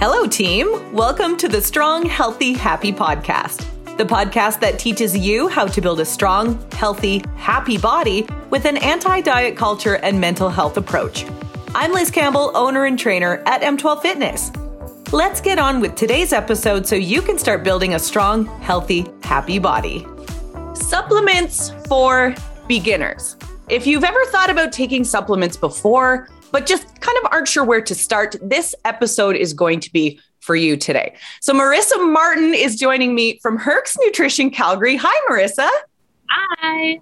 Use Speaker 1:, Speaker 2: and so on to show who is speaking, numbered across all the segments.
Speaker 1: Hello, team. Welcome to the Strong, Healthy, Happy podcast, the podcast that teaches you how to build a strong, healthy, happy body with an anti diet culture and mental health approach. I'm Liz Campbell, owner and trainer at M12 Fitness. Let's get on with today's episode so you can start building a strong, healthy, happy body. Supplements for beginners. If you've ever thought about taking supplements before, but just kind of aren't sure where to start, this episode is going to be for you today. So, Marissa Martin is joining me from Herc's Nutrition Calgary. Hi, Marissa.
Speaker 2: Hi.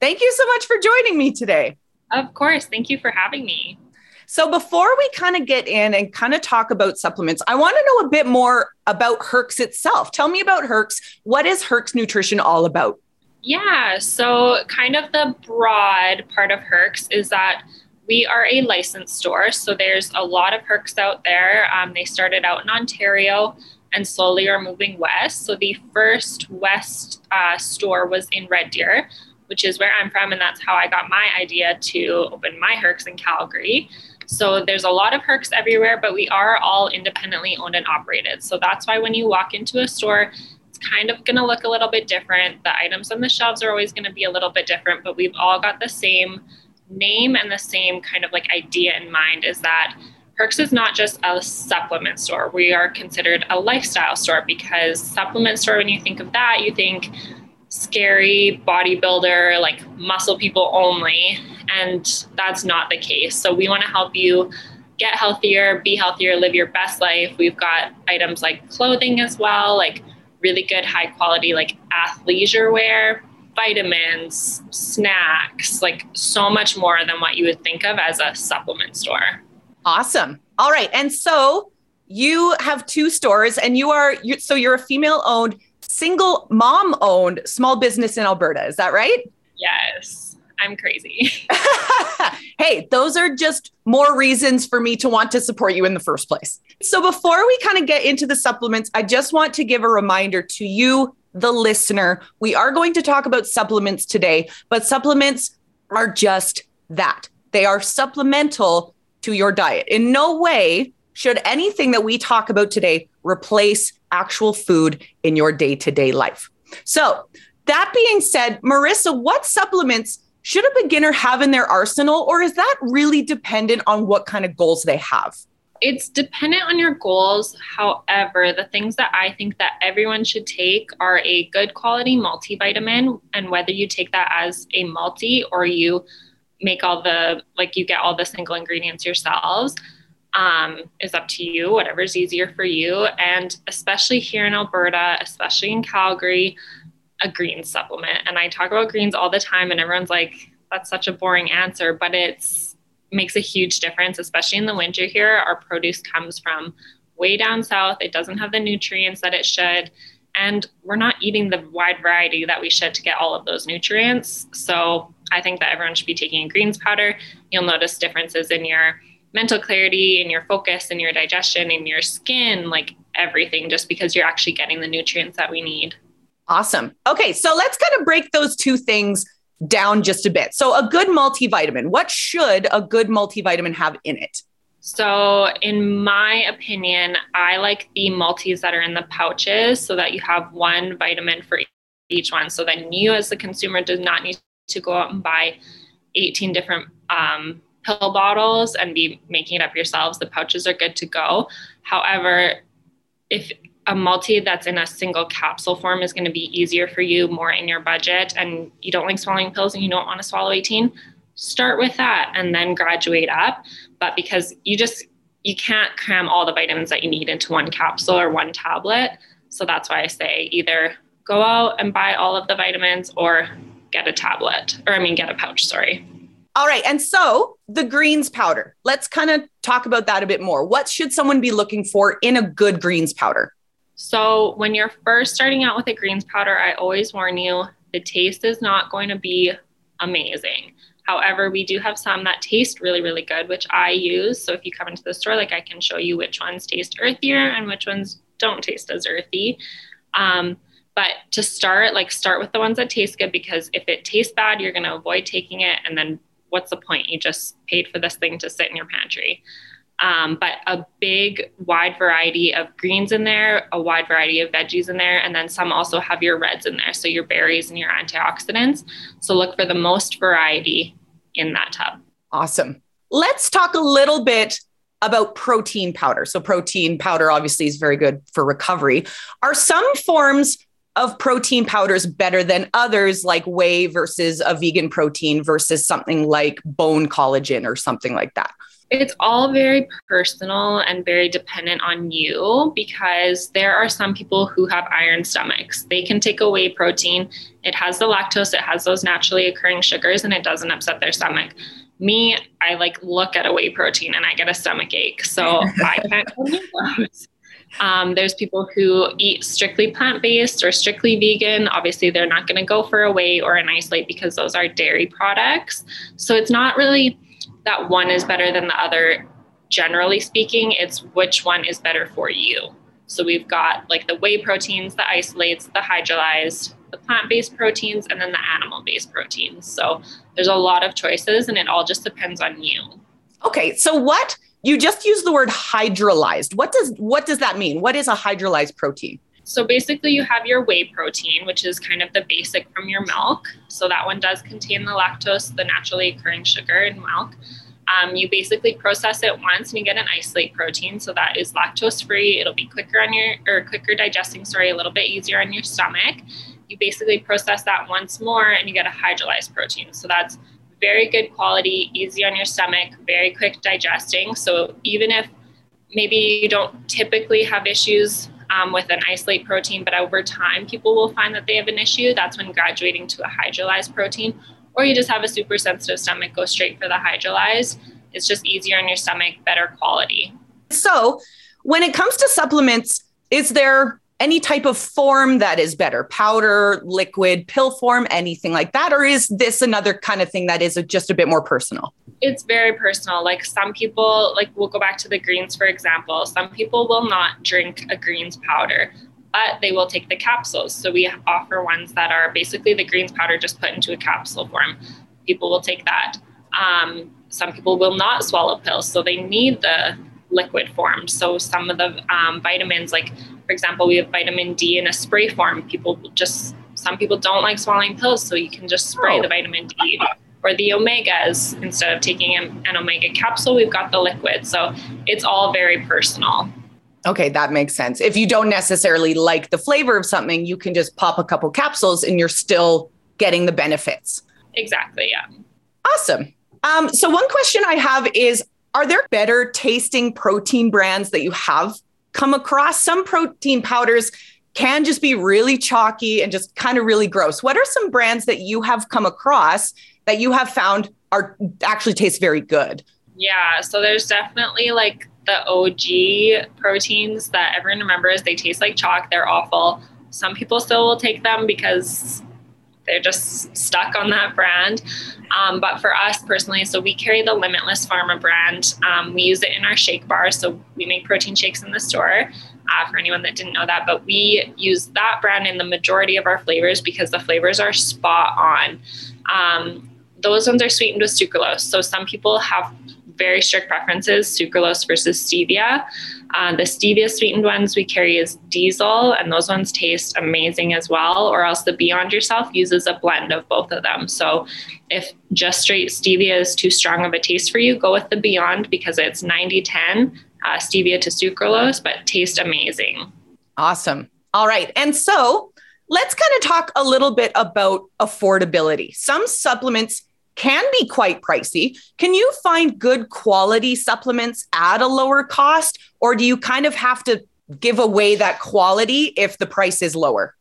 Speaker 1: Thank you so much for joining me today.
Speaker 2: Of course. Thank you for having me.
Speaker 1: So, before we kind of get in and kind of talk about supplements, I want to know a bit more about Herc's itself. Tell me about Herc's. What is Herc's Nutrition all about?
Speaker 2: Yeah. So, kind of the broad part of Herc's is that we are a licensed store. So there's a lot of Herc's out there. Um, they started out in Ontario and slowly are moving west. So the first west uh, store was in Red Deer, which is where I'm from. And that's how I got my idea to open my Herc's in Calgary. So there's a lot of Herc's everywhere, but we are all independently owned and operated. So that's why when you walk into a store, it's kind of going to look a little bit different. The items on the shelves are always going to be a little bit different, but we've all got the same name and the same kind of like idea in mind is that Herc's is not just a supplement store. We are considered a lifestyle store because supplement store, when you think of that, you think scary bodybuilder, like muscle people only. And that's not the case. So we want to help you get healthier, be healthier, live your best life. We've got items like clothing as well, like really good high quality like athleisure wear vitamins, snacks, like so much more than what you would think of as a supplement store.
Speaker 1: Awesome. All right. And so you have two stores and you are you, so you're a female owned single mom owned small business in Alberta. Is that right?
Speaker 2: Yes. I'm crazy.
Speaker 1: hey, those are just more reasons for me to want to support you in the first place. So, before we kind of get into the supplements, I just want to give a reminder to you the listener. We are going to talk about supplements today, but supplements are just that. They are supplemental to your diet. In no way should anything that we talk about today replace actual food in your day to day life. So, that being said, Marissa, what supplements should a beginner have in their arsenal, or is that really dependent on what kind of goals they have?
Speaker 2: It's dependent on your goals. However, the things that I think that everyone should take are a good quality multivitamin, and whether you take that as a multi or you make all the like you get all the single ingredients yourselves um, is up to you. Whatever's easier for you, and especially here in Alberta, especially in Calgary, a green supplement. And I talk about greens all the time, and everyone's like, "That's such a boring answer," but it's makes a huge difference, especially in the winter here. Our produce comes from way down south. It doesn't have the nutrients that it should. And we're not eating the wide variety that we should to get all of those nutrients. So I think that everyone should be taking a greens powder. You'll notice differences in your mental clarity, in your focus, in your digestion, in your skin, like everything, just because you're actually getting the nutrients that we need.
Speaker 1: Awesome. Okay, so let's kind of break those two things down just a bit. So, a good multivitamin, what should a good multivitamin have in it?
Speaker 2: So, in my opinion, I like the multis that are in the pouches so that you have one vitamin for each one. So then you, as the consumer, does not need to go out and buy 18 different um, pill bottles and be making it up yourselves. The pouches are good to go. However, if a multi that's in a single capsule form is going to be easier for you, more in your budget, and you don't like swallowing pills and you don't want to swallow 18, start with that and then graduate up. But because you just you can't cram all the vitamins that you need into one capsule or one tablet. So that's why I say either go out and buy all of the vitamins or get a tablet, or I mean, get a pouch, sorry.
Speaker 1: All right. And so the greens powder, let's kind of talk about that a bit more. What should someone be looking for in a good greens powder?
Speaker 2: So, when you're first starting out with a greens powder, I always warn you the taste is not going to be amazing. However, we do have some that taste really, really good, which I use. So, if you come into the store, like I can show you which ones taste earthier and which ones don't taste as earthy. Um, but to start, like start with the ones that taste good because if it tastes bad, you're going to avoid taking it. And then what's the point? You just paid for this thing to sit in your pantry. Um, but a big, wide variety of greens in there, a wide variety of veggies in there, and then some also have your reds in there. So your berries and your antioxidants. So look for the most variety in that tub.
Speaker 1: Awesome. Let's talk a little bit about protein powder. So, protein powder obviously is very good for recovery. Are some forms of protein powders better than others, like whey versus a vegan protein versus something like bone collagen or something like that?
Speaker 2: It's all very personal and very dependent on you because there are some people who have iron stomachs. They can take a whey protein, it has the lactose, it has those naturally occurring sugars, and it doesn't upset their stomach. Me, I like look at a whey protein and I get a stomach ache. So I can't those. Um, there's people who eat strictly plant based or strictly vegan. Obviously, they're not going to go for a whey or an isolate because those are dairy products. So it's not really that one is better than the other. Generally speaking, it's which one is better for you. So we've got like the whey proteins, the isolates, the hydrolyzed, the plant based proteins, and then the animal based proteins. So there's a lot of choices and it all just depends on you.
Speaker 1: Okay. So what you just use the word hydrolyzed. What does what does that mean? What is a hydrolyzed protein?
Speaker 2: So basically you have your whey protein, which is kind of the basic from your milk. So that one does contain the lactose, the naturally occurring sugar in milk. Um, you basically process it once and you get an isolate protein. So that is lactose free. It'll be quicker on your or quicker digesting, sorry, a little bit easier on your stomach. You basically process that once more and you get a hydrolyzed protein. So that's very good quality, easy on your stomach, very quick digesting. So even if maybe you don't typically have issues um, with an isolate protein, but over time people will find that they have an issue, that's when graduating to a hydrolyzed protein, or you just have a super sensitive stomach, go straight for the hydrolyzed. It's just easier on your stomach, better quality.
Speaker 1: So when it comes to supplements, is there any type of form that is better powder liquid pill form anything like that or is this another kind of thing that is just a bit more personal?
Speaker 2: It's very personal. Like some people like we'll go back to the greens for example. Some people will not drink a greens powder but they will take the capsules. So we offer ones that are basically the greens powder just put into a capsule form. People will take that. Um, some people will not swallow pills so they need the liquid form so some of the um, vitamins like for example, we have vitamin D in a spray form. People just, some people don't like swallowing pills, so you can just spray oh. the vitamin D. Or the omegas, instead of taking an, an omega capsule, we've got the liquid. So it's all very personal.
Speaker 1: Okay, that makes sense. If you don't necessarily like the flavor of something, you can just pop a couple capsules and you're still getting the benefits.
Speaker 2: Exactly, yeah.
Speaker 1: Awesome. Um, so, one question I have is Are there better tasting protein brands that you have come across some protein powders can just be really chalky and just kind of really gross. What are some brands that you have come across that you have found are actually taste very good?
Speaker 2: Yeah, so there's definitely like the OG proteins that everyone remembers. They taste like chalk. They're awful. Some people still will take them because they're just stuck on that brand. Um, but for us personally, so we carry the Limitless Pharma brand. Um, we use it in our shake bar. So we make protein shakes in the store uh, for anyone that didn't know that. But we use that brand in the majority of our flavors because the flavors are spot on. Um, those ones are sweetened with sucralose. So some people have very strict preferences sucralose versus stevia. Uh, the stevia sweetened ones we carry is diesel, and those ones taste amazing as well. Or else the Beyond Yourself uses a blend of both of them. So if just straight stevia is too strong of a taste for you, go with the Beyond because it's 90 10 uh, stevia to sucralose, but taste amazing.
Speaker 1: Awesome. All right. And so let's kind of talk a little bit about affordability. Some supplements can be quite pricey. Can you find good quality supplements at a lower cost, or do you kind of have to give away that quality if the price is lower?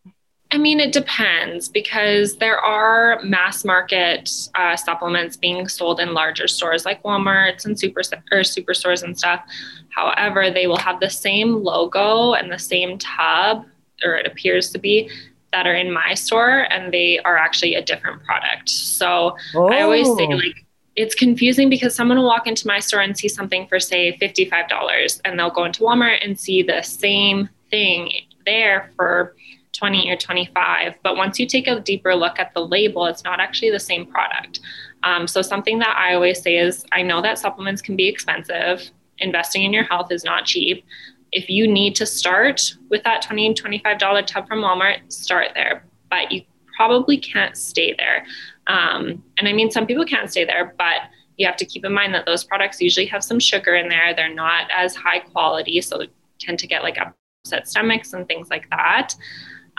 Speaker 2: I mean, it depends because there are mass market uh, supplements being sold in larger stores like Walmart's and super or superstores and stuff. However, they will have the same logo and the same tub, or it appears to be, that are in my store and they are actually a different product. So oh. I always say oh. like it's confusing because someone will walk into my store and see something for say $55 and they'll go into Walmart and see the same thing there for 20 or 25 but once you take a deeper look at the label it's not actually the same product um, so something that i always say is i know that supplements can be expensive investing in your health is not cheap. If you need to start with that $20, $25 tub from Walmart, start there. But you probably can't stay there. Um, and I mean, some people can't stay there, but you have to keep in mind that those products usually have some sugar in there. They're not as high quality, so tend to get like upset stomachs and things like that.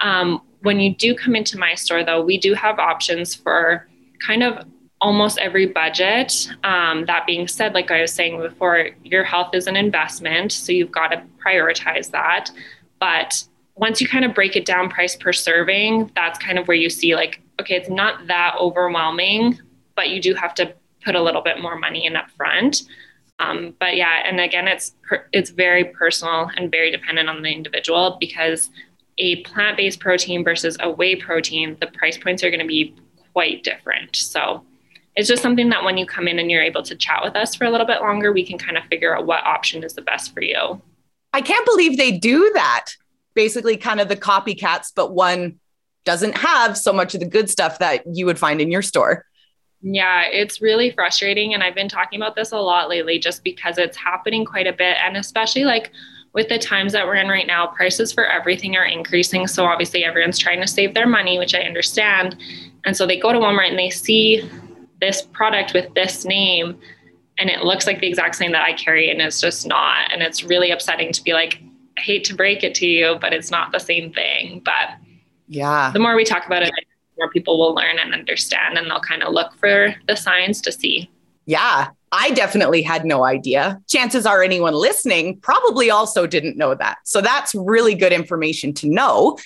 Speaker 2: Um, when you do come into my store, though, we do have options for kind of almost every budget. Um, that being said, like I was saying before, your health is an investment, so you've got to prioritize that. But once you kind of break it down price per serving, that's kind of where you see like, okay, it's not that overwhelming, but you do have to put a little bit more money in up front. Um, but yeah, and again, it's per, it's very personal and very dependent on the individual because a plant-based protein versus a whey protein, the price points are going to be quite different. So it's just something that when you come in and you're able to chat with us for a little bit longer, we can kind of figure out what option is the best for you.
Speaker 1: I can't believe they do that. Basically, kind of the copycats, but one doesn't have so much of the good stuff that you would find in your store.
Speaker 2: Yeah, it's really frustrating. And I've been talking about this a lot lately just because it's happening quite a bit. And especially like with the times that we're in right now, prices for everything are increasing. So obviously, everyone's trying to save their money, which I understand. And so they go to Walmart and they see this product with this name and it looks like the exact same that I carry and it's just not. And it's really upsetting to be like, I hate to break it to you, but it's not the same thing. But
Speaker 1: yeah,
Speaker 2: the more we talk about it, more people will learn and understand and they'll kind of look for the signs to see.
Speaker 1: Yeah, I definitely had no idea. Chances are anyone listening probably also didn't know that. So that's really good information to know.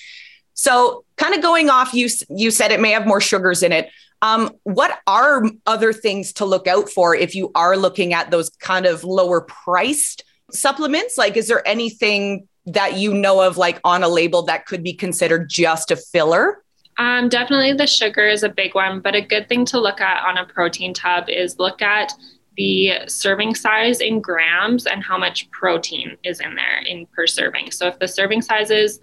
Speaker 1: So, kind of going off, you you said it may have more sugars in it. Um, what are other things to look out for if you are looking at those kind of lower priced supplements? Like, is there anything that you know of, like on a label, that could be considered just a filler?
Speaker 2: Um, definitely the sugar is a big one, but a good thing to look at on a protein tub is look at the serving size in grams and how much protein is in there in per serving. So if the serving size is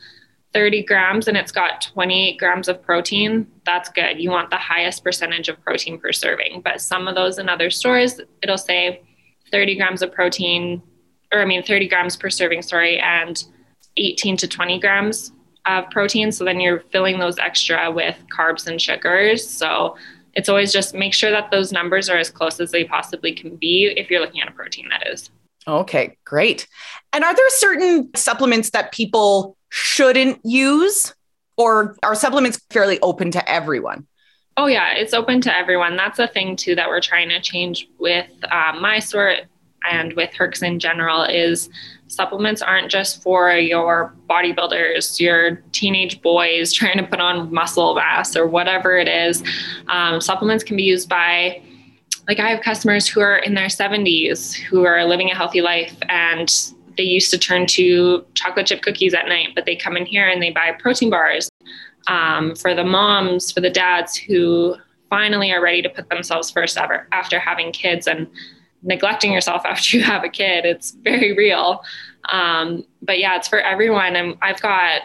Speaker 2: 30 grams and it's got 28 grams of protein, that's good. You want the highest percentage of protein per serving. But some of those in other stores, it'll say 30 grams of protein, or I mean 30 grams per serving, sorry, and 18 to 20 grams of protein. So then you're filling those extra with carbs and sugars. So it's always just make sure that those numbers are as close as they possibly can be if you're looking at a protein, that is.
Speaker 1: Okay, great. And are there certain supplements that people shouldn't use, or are supplements fairly open to everyone?
Speaker 2: Oh, yeah, it's open to everyone. That's a thing too that we're trying to change with uh, my sort and with Herc's in general is supplements aren't just for your bodybuilders, your teenage boys trying to put on muscle mass or whatever it is. Um, supplements can be used by, like, I have customers who are in their 70s who are living a healthy life and they used to turn to chocolate chip cookies at night, but they come in here and they buy protein bars um, for the moms, for the dads who finally are ready to put themselves first ever after having kids and neglecting yourself after you have a kid. It's very real. Um, but yeah, it's for everyone. And I've got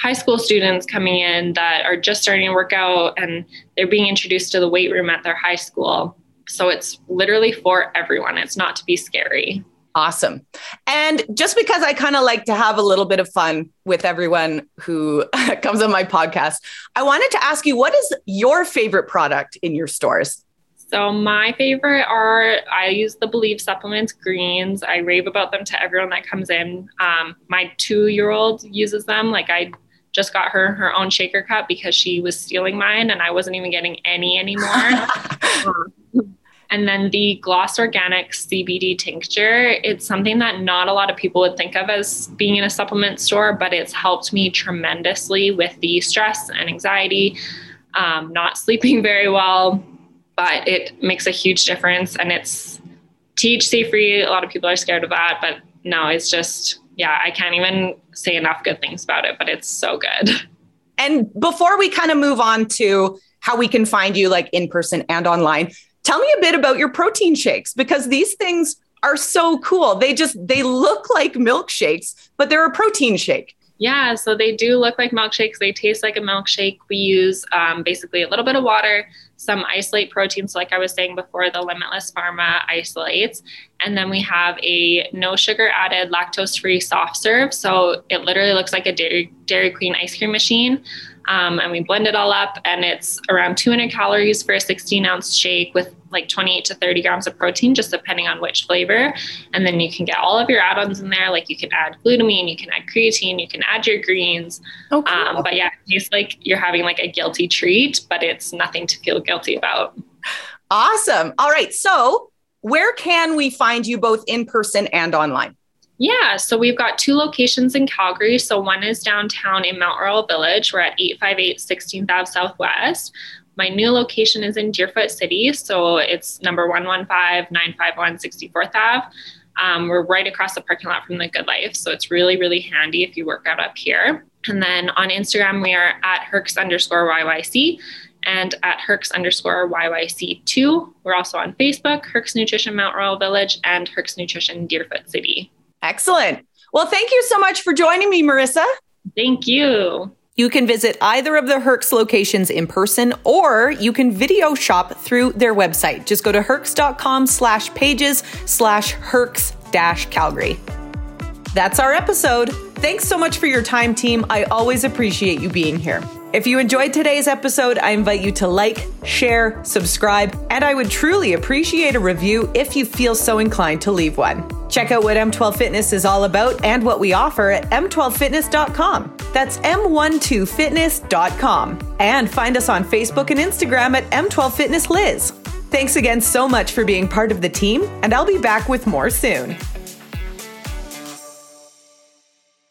Speaker 2: high school students coming in that are just starting to work out and they're being introduced to the weight room at their high school. So it's literally for everyone. It's not to be scary.
Speaker 1: Awesome. And just because I kind of like to have a little bit of fun with everyone who comes on my podcast, I wanted to ask you what is your favorite product in your stores?
Speaker 2: So my favorite are I use the Believe supplements greens. I rave about them to everyone that comes in. Um, my two-year-old uses them. Like I just got her her own shaker cup because she was stealing mine and I wasn't even getting any anymore. Um, and then the Gloss Organic CBD tincture, it's something that not a lot of people would think of as being in a supplement store, but it's helped me tremendously with the stress and anxiety, um, not sleeping very well, but it makes a huge difference. And it's THC free. A lot of people are scared of that, but no, it's just, yeah, I can't even say enough good things about it, but it's so good.
Speaker 1: And before we kind of move on to how we can find you like in person and online, tell me a bit about your protein shakes because these things are so cool. They just they look like milkshakes, but they're a protein shake.
Speaker 2: Yeah, so they do look like milkshakes. They taste like a milkshake. We use um, basically a little bit of water, some isolate proteins, like I was saying before, the Limitless Pharma isolates. And then we have a no sugar added, lactose free soft serve. So it literally looks like a Dairy, Dairy Queen ice cream machine. Um, and we blend it all up, and it's around 200 calories for a 16 ounce shake with like 28 to 30 grams of protein, just depending on which flavor. And then you can get all of your add ons in there. Like you can add glutamine, you can add creatine, you can add your greens. Oh, cool. um, but yeah, it tastes like you're having like a guilty treat, but it's nothing to feel guilty about.
Speaker 1: Awesome. All right. So, where can we find you both in person and online?
Speaker 2: Yeah, so we've got two locations in Calgary. So one is downtown in Mount Royal Village. We're at 858 16th Ave Southwest. My new location is in Deerfoot City. So it's number 115 951 64th Ave. Um, we're right across the parking lot from the Good Life. So it's really, really handy if you work out up here. And then on Instagram, we are at Herx underscore YYC and at Herx underscore YYC2. We're also on Facebook, Herc's Nutrition Mount Royal Village, and Herc's Nutrition Deerfoot City.
Speaker 1: Excellent. Well, thank you so much for joining me, Marissa.
Speaker 2: Thank you.
Speaker 1: You can visit either of the Herc's locations in person or you can video shop through their website. Just go to herx.com slash pages slash herx dash Calgary. That's our episode. Thanks so much for your time, team. I always appreciate you being here. If you enjoyed today's episode, I invite you to like, share, subscribe, and I would truly appreciate a review if you feel so inclined to leave one. Check out what M12 Fitness is all about and what we offer at m12fitness.com. That's m12fitness.com. And find us on Facebook and Instagram at M12Fitness Liz. Thanks again so much for being part of the team, and I'll be back with more soon.